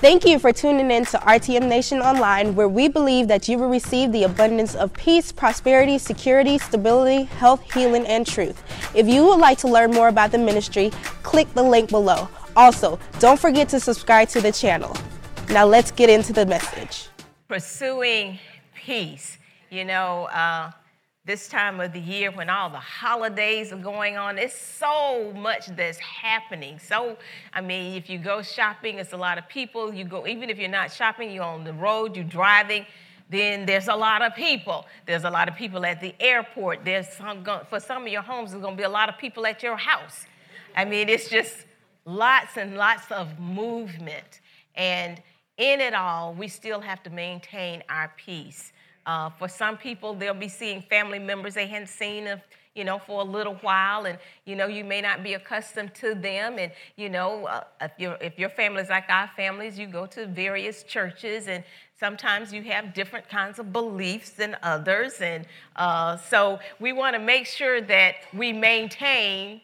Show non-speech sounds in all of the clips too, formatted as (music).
Thank you for tuning in to RTM Nation Online, where we believe that you will receive the abundance of peace, prosperity, security, stability, health, healing, and truth. If you would like to learn more about the ministry, click the link below. Also, don't forget to subscribe to the channel. Now, let's get into the message. Pursuing peace. You know, uh, this time of the year when all the holidays are going on. It's so much that's happening. So, I mean, if you go shopping, it's a lot of people. You go, even if you're not shopping, you're on the road, you're driving, then there's a lot of people. There's a lot of people at the airport. There's some, for some of your homes, there's going to be a lot of people at your house. I mean, it's just lots and lots of movement. And in it all, we still have to maintain our peace. Uh, for some people, they'll be seeing family members they hadn't seen, of, you know, for a little while, and you know, you may not be accustomed to them. And you know, uh, if your if your family is like our families, you go to various churches, and sometimes you have different kinds of beliefs than others. And uh, so, we want to make sure that we maintain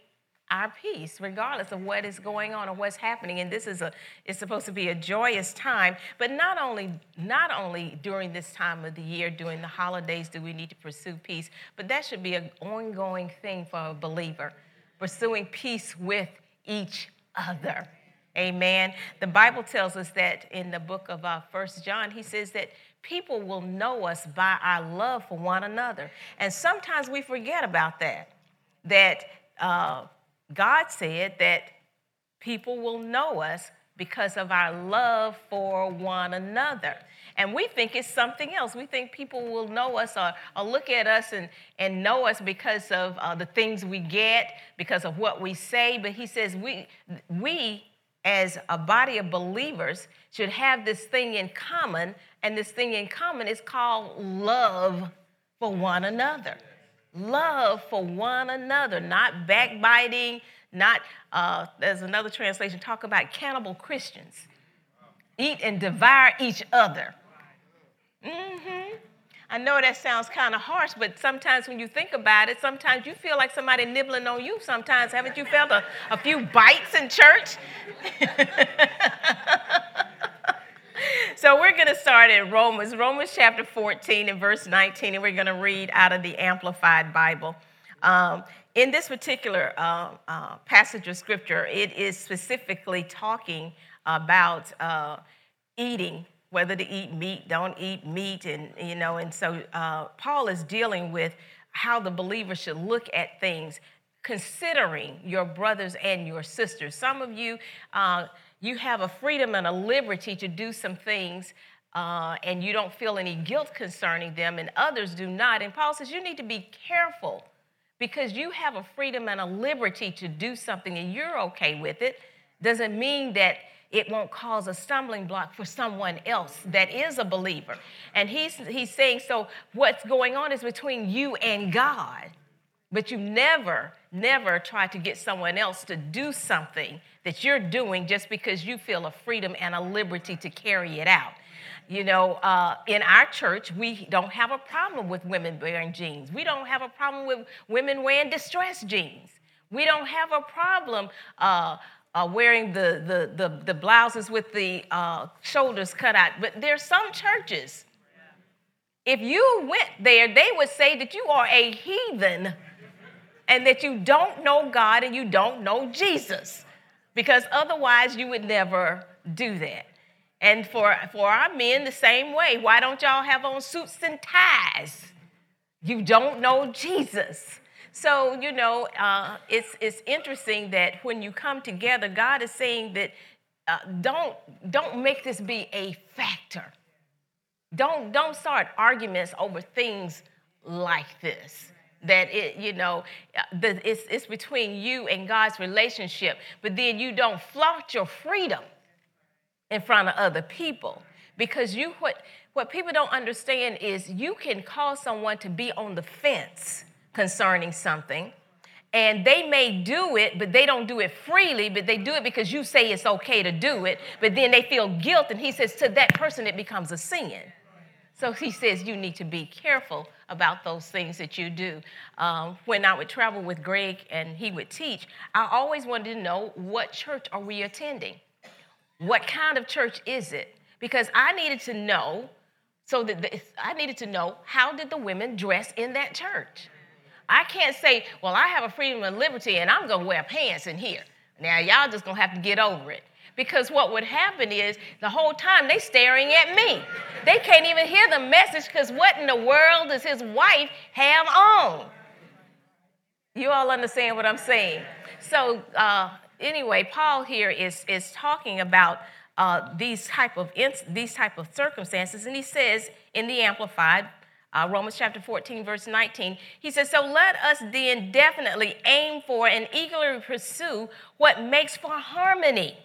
our peace regardless of what is going on or what's happening. And this is a it's supposed to be a joyous time. But not only not only during this time of the year during the holidays do we need to pursue peace but that should be an ongoing thing for a believer pursuing peace with each other. Amen. The bible tells us that in the book of uh, first john he says that people will know us by our love for one another. And sometimes we forget about that that uh, God said that people will know us because of our love for one another. And we think it's something else. We think people will know us or, or look at us and, and know us because of uh, the things we get, because of what we say. But he says we, we, as a body of believers, should have this thing in common. And this thing in common is called love for one another love for one another, not backbiting, not, uh, there's another translation, talk about cannibal Christians. Eat and devour each other. Mm-hmm. I know that sounds kind of harsh, but sometimes when you think about it, sometimes you feel like somebody nibbling on you. Sometimes, haven't you felt a, a few bites in church? (laughs) so we're going to start in Romans, Romans chapter 14 and verse 19, and we're going to read out of the Amplified Bible. Um, in this particular uh, uh, passage of scripture, it is specifically talking about uh, eating, whether to eat meat, don't eat meat, and you know, and so uh, Paul is dealing with how the believer should look at things, considering your brothers and your sisters. Some of you uh, you have a freedom and a liberty to do some things uh, and you don't feel any guilt concerning them, and others do not. And Paul says you need to be careful because you have a freedom and a liberty to do something and you're okay with it. Doesn't mean that it won't cause a stumbling block for someone else that is a believer. And he's, he's saying, so what's going on is between you and God. But you never, never try to get someone else to do something that you're doing just because you feel a freedom and a liberty to carry it out. You know, uh, in our church, we don't have a problem with women wearing jeans. We don't have a problem with women wearing distress jeans. We don't have a problem uh, uh, wearing the, the, the, the, blouses with the uh, shoulders cut out. But there's some churches, if you went there, they would say that you are a heathen and that you don't know God and you don't know Jesus, because otherwise you would never do that. And for, for our men, the same way. Why don't y'all have on suits and ties? You don't know Jesus. So, you know, uh, it's, it's interesting that when you come together, God is saying that uh, don't, don't make this be a factor. Don't, don't start arguments over things like this that it, you know, uh, the, it's, it's between you and God's relationship, but then you don't flaunt your freedom in front of other people. Because you, what, what people don't understand is you can cause someone to be on the fence concerning something, and they may do it, but they don't do it freely, but they do it because you say it's okay to do it, but then they feel guilt, and he says to that person it becomes a sin. So he says you need to be careful about those things that you do. Um, when I would travel with Greg and he would teach, I always wanted to know what church are we attending? What kind of church is it? Because I needed to know, so that the, I needed to know how did the women dress in that church? I can't say, well, I have a freedom and liberty and I'm gonna wear pants in here. Now, y'all just gonna have to get over it. Because what would happen is the whole time they staring at me. They can't even hear the message because what in the world does his wife have on? You all understand what I'm saying? So uh, anyway, Paul here is, is talking about uh, these type of these type of circumstances, and he says in the Amplified, uh, Romans chapter 14, verse 19, he says, So let us then definitely aim for and eagerly pursue what makes for harmony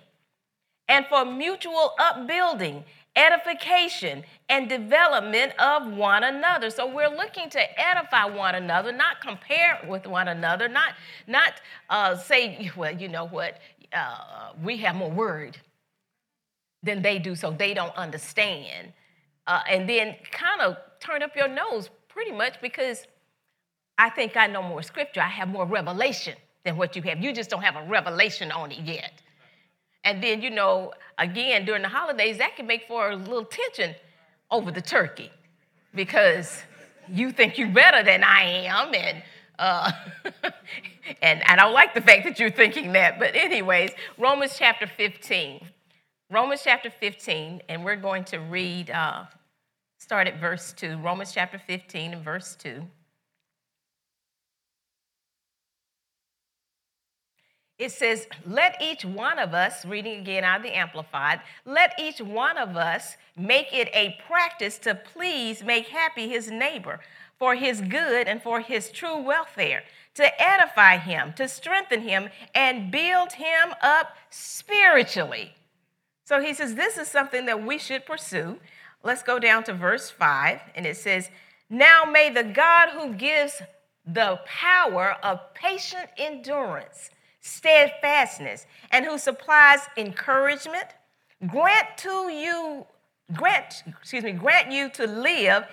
and for mutual upbuilding, edification, and development of one another. So we're looking to edify one another, not compare with one another, not, not uh, say, (laughs) well, you know what, uh, we have more word than they do, so they don't understand. Uh, and then kind of turn up your nose pretty much because I think I know more scripture. I have more revelation than what you have. You just don't have a revelation on it yet. And then, you know, again, during the holidays, that can make for a little tension over the turkey because you think you're better than I am. And, uh, (laughs) and I don't like the fact that you're thinking that. But, anyways, Romans chapter 15. Romans chapter 15, and we're going to read, uh, start at verse 2. Romans chapter 15 and verse 2. it says, Let each one of us, reading again out of the Amplified, let each one of us make it a practice to please make happy his neighbor for his good and for his true welfare, to edify him, to strengthen him, and build him up spiritually. So he says, This is something that we should pursue. Let's go down to verse 5, and it says, Now may the God who gives the power of patient endurance steadfastness, and who supplies encouragement, grant to you, grant, excuse me, grant you to live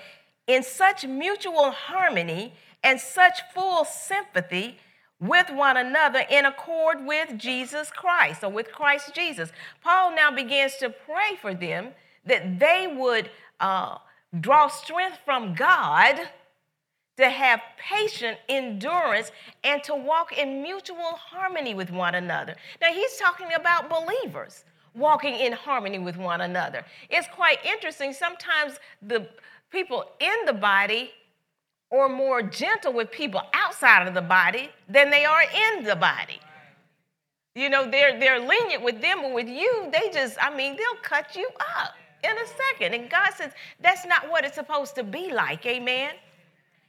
in such mutual harmony and such full sympathy with one another in accord with Jesus Christ, or with Christ Jesus. Paul now begins to pray for them that they would uh, draw strength from God to have patient endurance and to walk in mutual harmony with one another. Now, he's talking about believers walking in harmony with one another. It's quite interesting. Sometimes the people in the body are more gentle with people outside of the body than they are in the body. You know, they're, they're lenient with them, but with you, they just, I mean, they'll cut you up in a second. And God says that's not what it's supposed to be like. Amen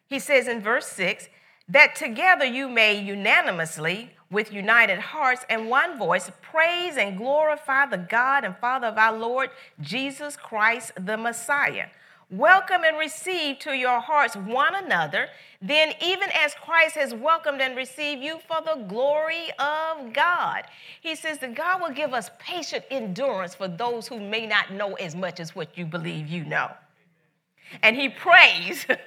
he says in verse 6 that together you may unanimously, with united hearts and one voice, praise and glorify the God and Father of our Lord Jesus Christ, the Messiah. Welcome and receive to your hearts one another, then, even as Christ has welcomed and received you for the glory of God. He says that God will give us patient endurance for those who may not know as much as what you believe you know. And he prays (laughs)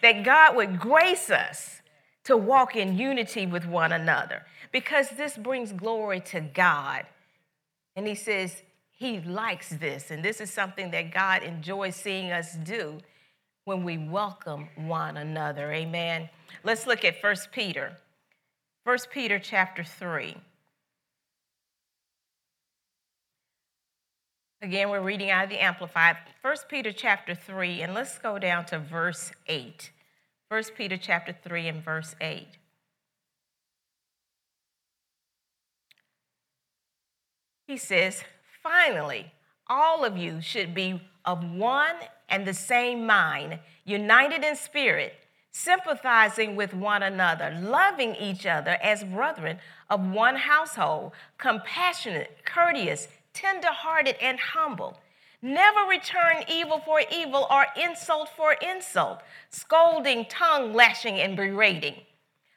that God would grace us to walk in unity with one another because this brings glory to God. And he says he likes this. And this is something that God enjoys seeing us do when we welcome one another. Amen. Let's look at 1 Peter. 1 Peter chapter 3. Again, we're reading out of the Amplified, 1 Peter chapter 3, and let's go down to verse 8. 1 Peter chapter 3 and verse 8. He says, Finally, all of you should be of one and the same mind, united in spirit, sympathizing with one another, loving each other as brethren of one household, compassionate, courteous, tenderhearted, and humble. Never return evil for evil or insult for insult, scolding, tongue lashing, and berating.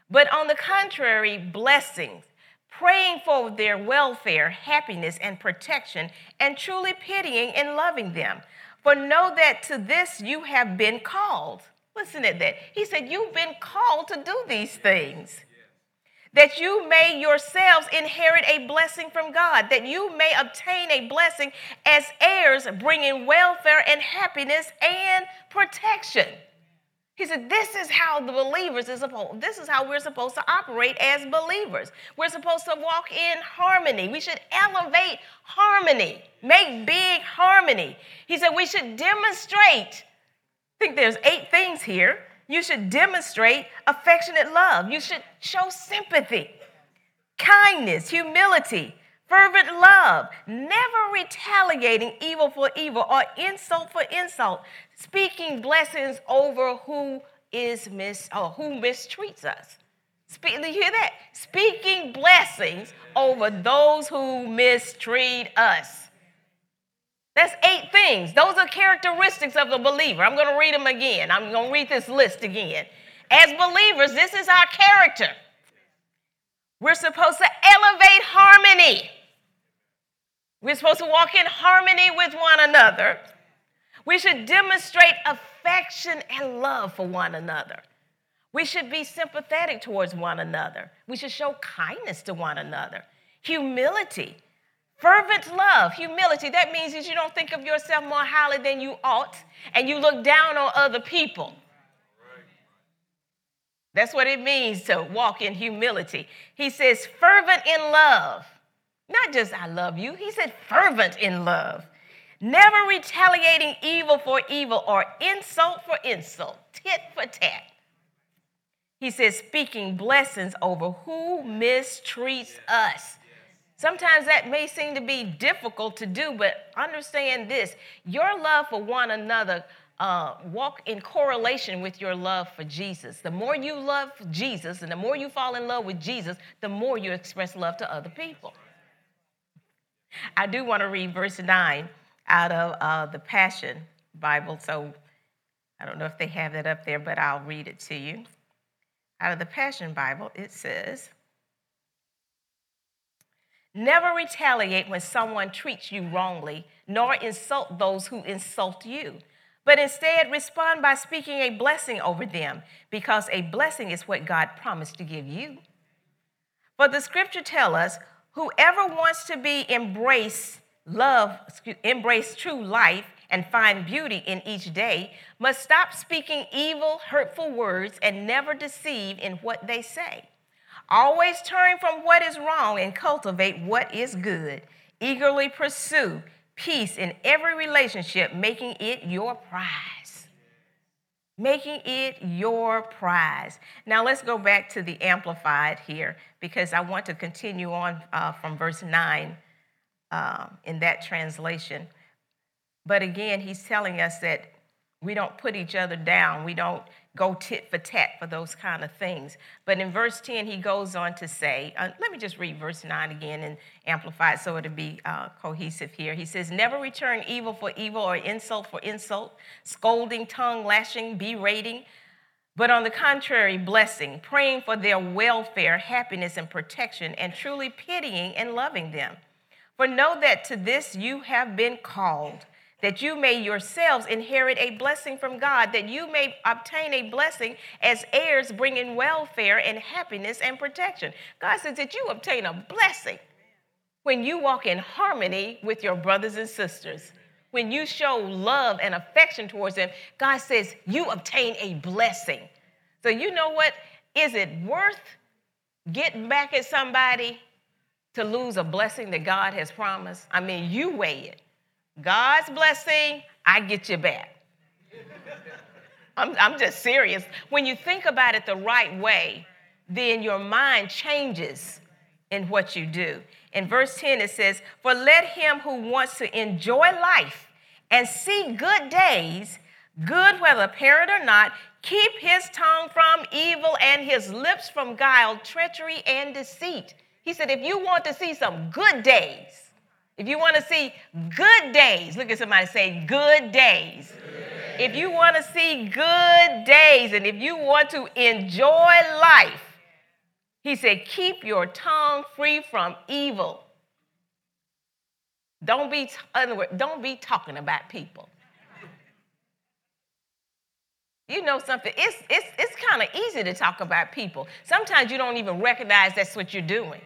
But on the contrary, blessings, praying for their welfare, happiness, and protection, and truly pitying and loving them. For know that to this you have been called. Listen to that. He said, You've been called to do these things that you may yourselves inherit a blessing from God, that you may obtain a blessing as heirs, bringing welfare and happiness and protection. He said, This is how the believers is supposed, this is how we're supposed to operate as believers. We're supposed to walk in harmony. We should elevate harmony, make big harmony. He said we should demonstrate. I think there's eight things here you should demonstrate affectionate love. You should show sympathy, kindness, humility, fervent love, never retaliating evil for evil or insult for insult, speaking blessings over who is mis or who mistreats us. You hear that? Speaking blessings over those who mistreat us. That's eight things. Those are characteristics of a believer. I'm going to read them again. I'm going to read this list again. As believers, this is our character. We're supposed to elevate harmony. We're supposed to walk in harmony with one another. We should demonstrate affection and love for one another. We should be sympathetic towards one another. We should show kindness to one another, humility. Fervent love, humility, that means that you don't think of yourself more highly than you ought and you look down on other people. That's what it means to walk in humility. He says, fervent in love. Not just I love you, he said, fervent in love. Never retaliating evil for evil or insult for insult, tit for tat. He says, speaking blessings over who mistreats us. Sometimes that may seem to be difficult to do, but understand this your love for one another uh, walk in correlation with your love for Jesus. The more you love Jesus and the more you fall in love with Jesus, the more you express love to other people. I do want to read verse 9 out of uh, the Passion Bible, so I don't know if they have that up there, but I'll read it to you. Out of the Passion Bible, it says, Never retaliate when someone treats you wrongly, nor insult those who insult you. But instead, respond by speaking a blessing over them, because a blessing is what God promised to give you. For the scripture tell us, whoever wants to be embrace love, embrace true life, and find beauty in each day must stop speaking evil, hurtful words and never deceive in what they say. Always turn from what is wrong and cultivate what is good. Eagerly pursue peace in every relationship, making it your prize. Making it your prize. Now let's go back to the Amplified here because I want to continue on uh, from verse 9 uh, in that translation. But again, he's telling us that we don't put each other down. We don't go tit for tat for those kind of things. But in verse 10, he goes on to say, uh, let me just read verse 9 again and amplify it so it'll be uh, cohesive here. He says, Never return evil for evil or insult for insult, scolding, tongue lashing, berating, but on the contrary, blessing, praying for their welfare, happiness, and protection, and truly pitying and loving them. For know that to this you have been called that you may yourselves inherit a blessing from God, that you may obtain a blessing as heirs, bringing welfare and happiness and protection. God says that you obtain a blessing when you walk in harmony with your brothers and sisters. When you show love and affection towards them, God says you obtain a blessing. So, you know what? Is it worth getting back at somebody to lose a blessing that God has promised? I mean, you weigh it. God's blessing, I get you back. (laughs) I'm, I'm just serious. When you think about it the right way, then your mind changes in what you do. In verse 10, it says, For let him who wants to enjoy life and see good days, good whether apparent or not, keep his tongue from evil and his lips from guile, treachery, and deceit. He said, If you want to see some good days, if you want to see good days, look at somebody say, good days. If you want to see good days and if you want to enjoy life, he said, keep your tongue free from evil. Don't be, don't be talking about people. You know something? It's, it's, it's kind of easy to talk about people. Sometimes you don't even recognize that's what you're doing.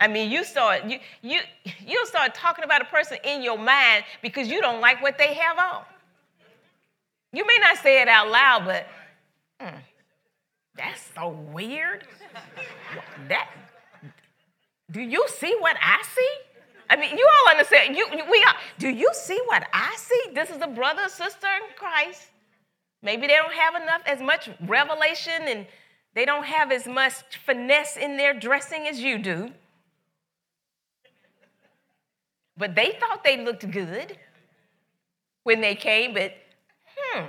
I mean, you start you you you start talking about a person in your mind because you don't like what they have on. You may not say it out loud, but mm, that's so weird. that do you see what I see? I mean, you all understand. You, you we are, do you see what I see? This is a brother sister in Christ. Maybe they don't have enough as much revelation and they don't have as much finesse in their dressing as you do. But they thought they looked good when they came, but hmm,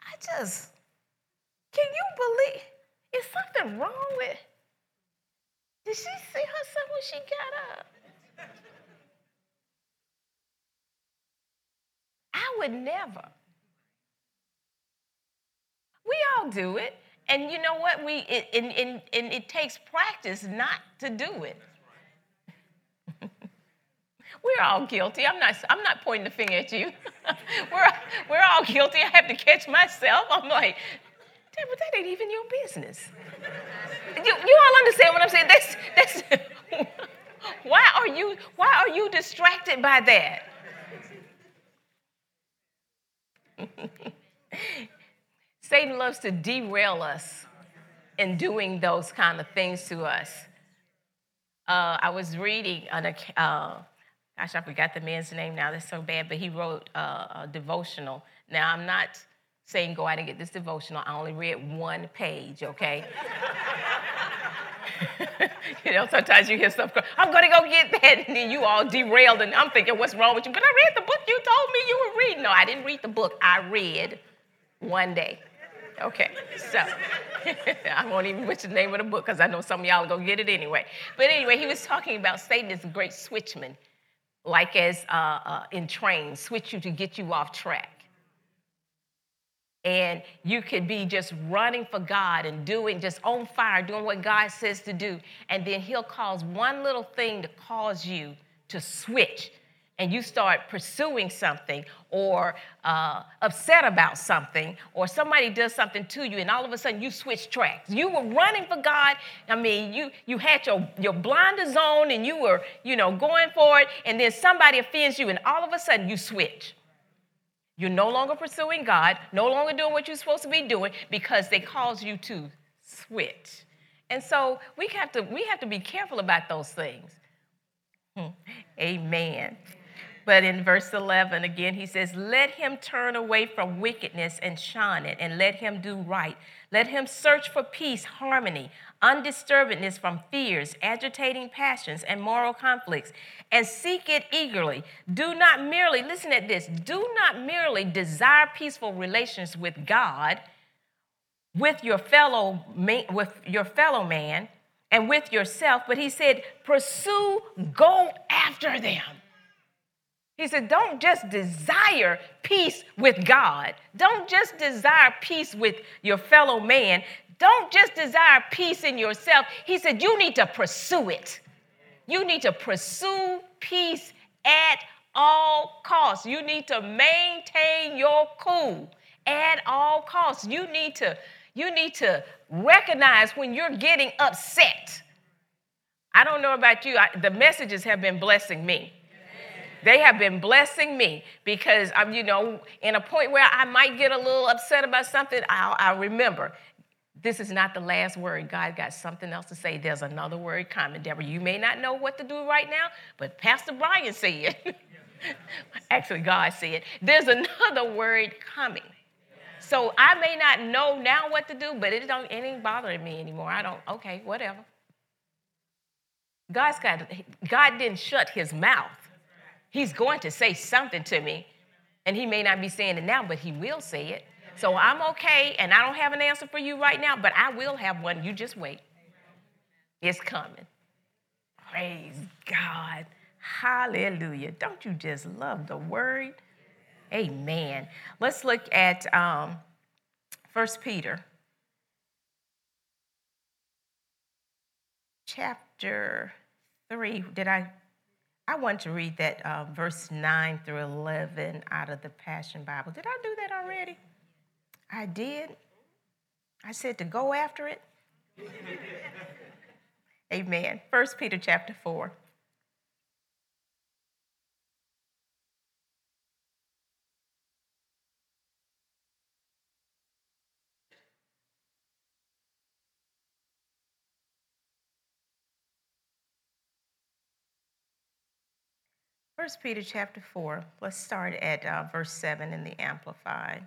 I just, can you believe? Is something wrong with? Did she see herself when she got up? I would never. We all do it. And you know what? We it, and, and, and it takes practice not to do it. (laughs) We're all guilty. I'm not, I'm not pointing the finger at you. (laughs) we're, we're all guilty. I have to catch myself. I'm like, but that ain't even your business. You, you all understand what I'm saying? That's, that's, (laughs) why, are you, why are you distracted by that? (laughs) Satan loves to derail us in doing those kind of things to us. Uh, I was reading an, uh, gosh, I forgot the man's name now. That's so bad. But he wrote uh, a devotional. Now, I'm not saying go out and get this devotional. I only read one page, okay? (laughs) you know, sometimes you hear stuff go, I'm going to go get that. And then you all derailed. And I'm thinking, what's wrong with you? But I read the book you told me you were reading. No, I didn't read the book. I read one day. Okay, so (laughs) I won't even mention the name of the book because I know some of y'all are going to get it anyway. But anyway, he was talking about Satan is a great switchman like as uh, uh, in trains, switch you to get you off track. And you could be just running for God and doing, just on fire, doing what God says to do. And then He'll cause one little thing to cause you to switch. And you start pursuing something or uh, upset about something or somebody does something to you and all of a sudden you switch tracks. You were running for god. I mean you you had your your blinders on and you were you know going for it. And then somebody offends you and all of a sudden you switch you're no longer pursuing god no longer doing what you're supposed to be doing because they cause you to switch and so we have to we have to be careful about those things hmm. amen but in verse 11, again, he says, Let him turn away from wickedness and shun it, and let him do right. Let him search for peace, harmony, undisturbedness from fears, agitating passions, and moral conflicts, and seek it eagerly. Do not merely, listen at this, do not merely desire peaceful relations with God, with your fellow, with your fellow man, and with yourself, but he said, pursue, go after them. He said, don't just desire peace with God. Don't just desire peace with your fellow man. Don't just desire peace in yourself. He said, you need to pursue it. You need to pursue peace at all costs. You need to maintain your cool at all costs. You need to, you need to recognize when you're getting upset. I don't know about you, I, the messages have been blessing me. They have been blessing me because I'm, you know, in a point where I might get a little upset about something, I'll, I'll remember this is not the last word. God got something else to say. There's another word coming. Deborah, you may not know what to do right now, but Pastor Brian said, (laughs) actually, God said, there's another word coming. So I may not know now what to do, but it don't it ain't bothering me anymore. I don't, okay, whatever. God's got God didn't shut his mouth. He's going to say something to me, and he may not be saying it now, but he will say it. So I'm okay, and I don't have an answer for you right now, but I will have one. You just wait. It's coming. Praise God. Hallelujah. Don't you just love the word? Amen. Let's look at um, 1 Peter chapter 3. Did I I want to read that uh, verse 9 through 11 out of the Passion Bible. Did I do that already? I did. I said to go after it. Amen. First Peter chapter 4. First Peter chapter 4, let's start at uh, verse 7 in the Amplified.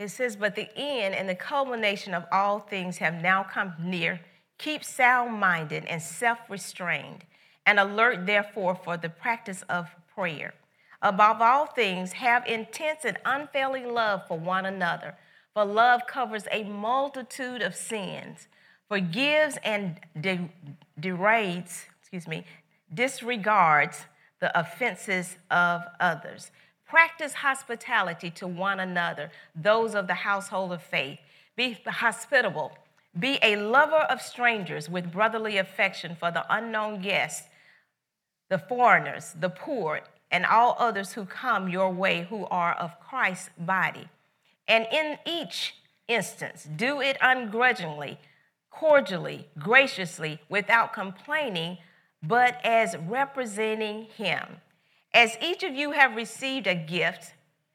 It says, But the end and the culmination of all things have now come near. Keep sound minded and self restrained, and alert, therefore, for the practice of prayer. Above all things, have intense and unfailing love for one another for love covers a multitude of sins, forgives and de- degrades, excuse me, disregards the offenses of others. Practice hospitality to one another, those of the household of faith. Be hospitable. Be a lover of strangers with brotherly affection for the unknown guests, the foreigners, the poor, and all others who come your way who are of Christ's body. And in each instance, do it ungrudgingly, cordially, graciously, without complaining, but as representing Him. As each of you have received a gift,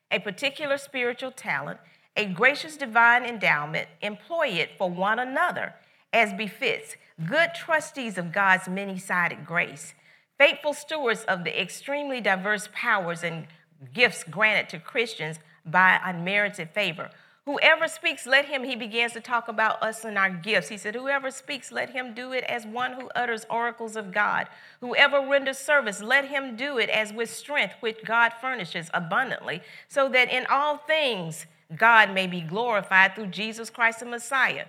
a particular spiritual talent, a gracious divine endowment, employ it for one another as befits good trustees of God's many sided grace, faithful stewards of the extremely diverse powers and gifts granted to Christians by unmerited favor. Whoever speaks, let him, he begins to talk about us and our gifts. He said, Whoever speaks, let him do it as one who utters oracles of God. Whoever renders service, let him do it as with strength which God furnishes abundantly, so that in all things God may be glorified through Jesus Christ the Messiah.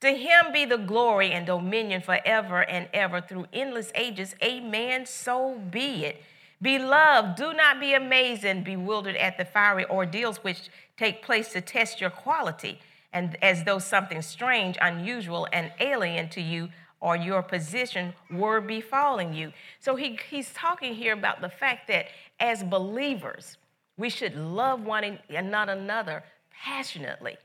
To him be the glory and dominion forever and ever through endless ages. Amen. So be it. Beloved, do not be amazed and bewildered at the fiery ordeals which take place to test your quality, and as though something strange, unusual, and alien to you or your position were befalling you. So he, he's talking here about the fact that as believers, we should love one another passionately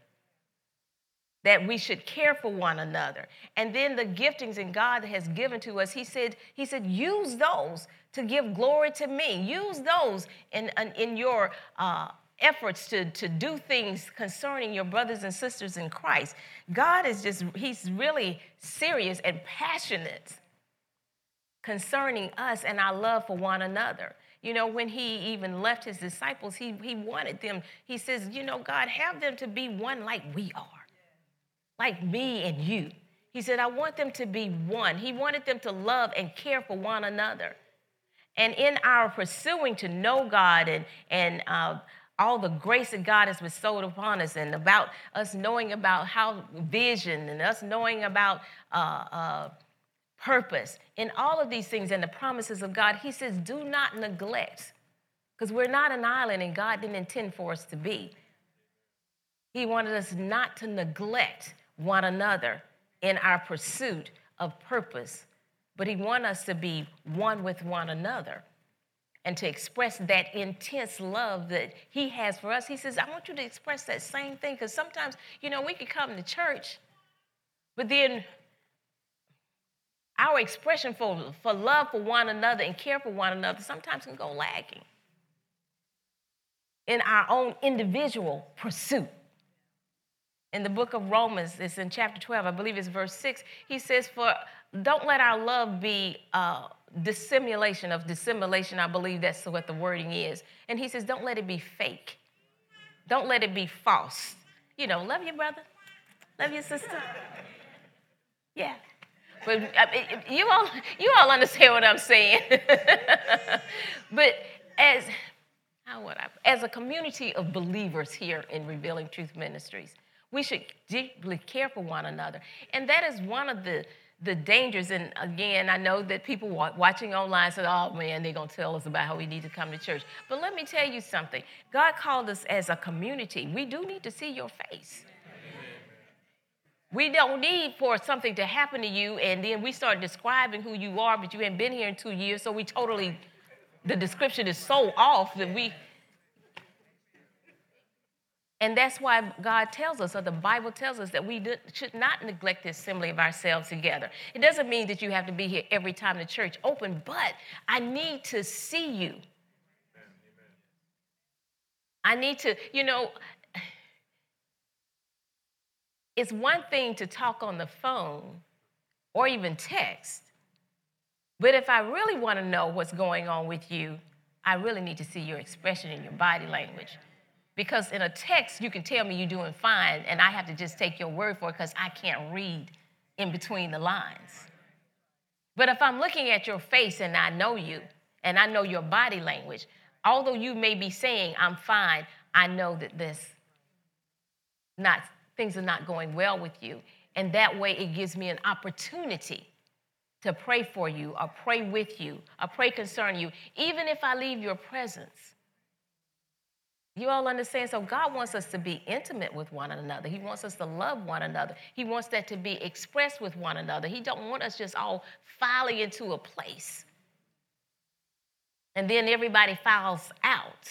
that we should care for one another. And then the giftings that God has given to us, he said, he said, use those to give glory to me. Use those in, in, in your uh, efforts to, to do things concerning your brothers and sisters in Christ. God is just, he's really serious and passionate concerning us and our love for one another. You know, when he even left his disciples, he, he wanted them, he says, you know, God, have them to be one like we are like me and you. He said, I want them to be one. He wanted them to love and care for one another. And in our pursuing to know God and, and uh, all the grace that God has bestowed upon us, and about us knowing about how vision and us knowing about uh, uh, purpose, in all of these things and the promises of God, He says, do not neglect, because we're not an island and God didn't intend for us to be. He wanted us not to neglect one another in our pursuit of purpose, but He wanted us to be one with one another and to express that intense love that He has for us. He says, I want you to express that same thing because sometimes, you know, we can come to church, but then our expression for, for love for one another and care for one another sometimes can go lagging in our own individual pursuit in the book of Romans, it's in chapter 12, I believe it's verse 6, he says, For don't let our love be uh, dissimulation of dissimulation. I believe that's what the wording is. And he says, Don't let it be fake. Don't let it be false. You know, love your brother, love your sister. Yeah. But uh, you all, you all understand what I'm saying. (laughs) but as, how would I, as a community of believers here in Revealing Truth Ministries, we should deeply care for one another. And that is one of the, the dangers. And again, I know that people watching online said, oh man, they're going to tell us about how we need to come to church. But let me tell you something God called us as a community. We do need to see your face. We don't need for something to happen to you and then we start describing who you are, but you haven't been here in two years, so we totally, the description is so off that we, and that's why God tells us, or the Bible tells us, that we should not neglect the assembly of ourselves together. It doesn't mean that you have to be here every time the church open, but I need to see you. I need to, you know, (sighs) it's one thing to talk on the phone or even text, but if I really want to know what's going on with you, I really need to see your expression in your body language. Because in a text, you can tell me you're doing fine, and I have to just take your word for it because I can't read in between the lines. But if I'm looking at your face and I know you, and I know your body language, although you may be saying, I'm fine, I know that this not things are not going well with you. And that way it gives me an opportunity to pray for you or pray with you or pray concerning you, even if I leave your presence. You all understand? So God wants us to be intimate with one another. He wants us to love one another. He wants that to be expressed with one another. He don't want us just all filing into a place. And then everybody files out.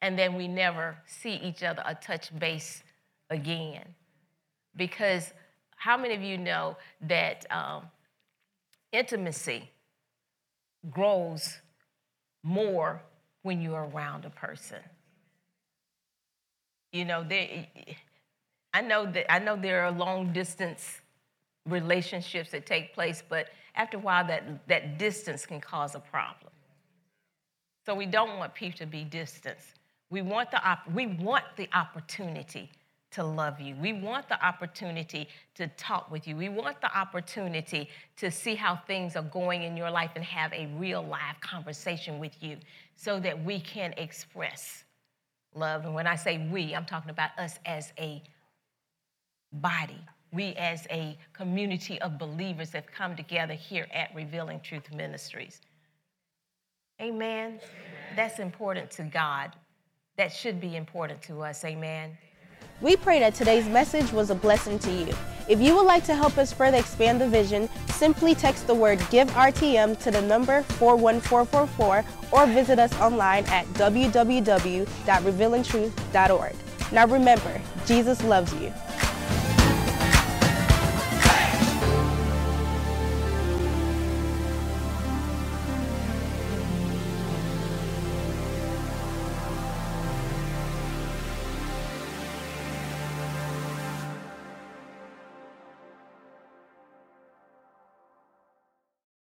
And then we never see each other or touch base again. Because how many of you know that um, intimacy grows more when you're around a person? You know, there, I know that I know there are long distance relationships that take place, but after a while, that, that distance can cause a problem. So we don't want people to be distant. We want the, op- we want the opportunity to love you. We want the opportunity to talk with you. We want the opportunity to see how things are going in your life and have a real live conversation with you so that we can express love. And when I say we, I'm talking about us as a body. We, as a community of believers, have come together here at Revealing Truth Ministries. Amen. That's important to God. That should be important to us. Amen. We pray that today's message was a blessing to you. If you would like to help us further expand the vision, simply text the word Give RTM to the number 41444 or visit us online at www.revealingtruth.org. Now remember, Jesus loves you.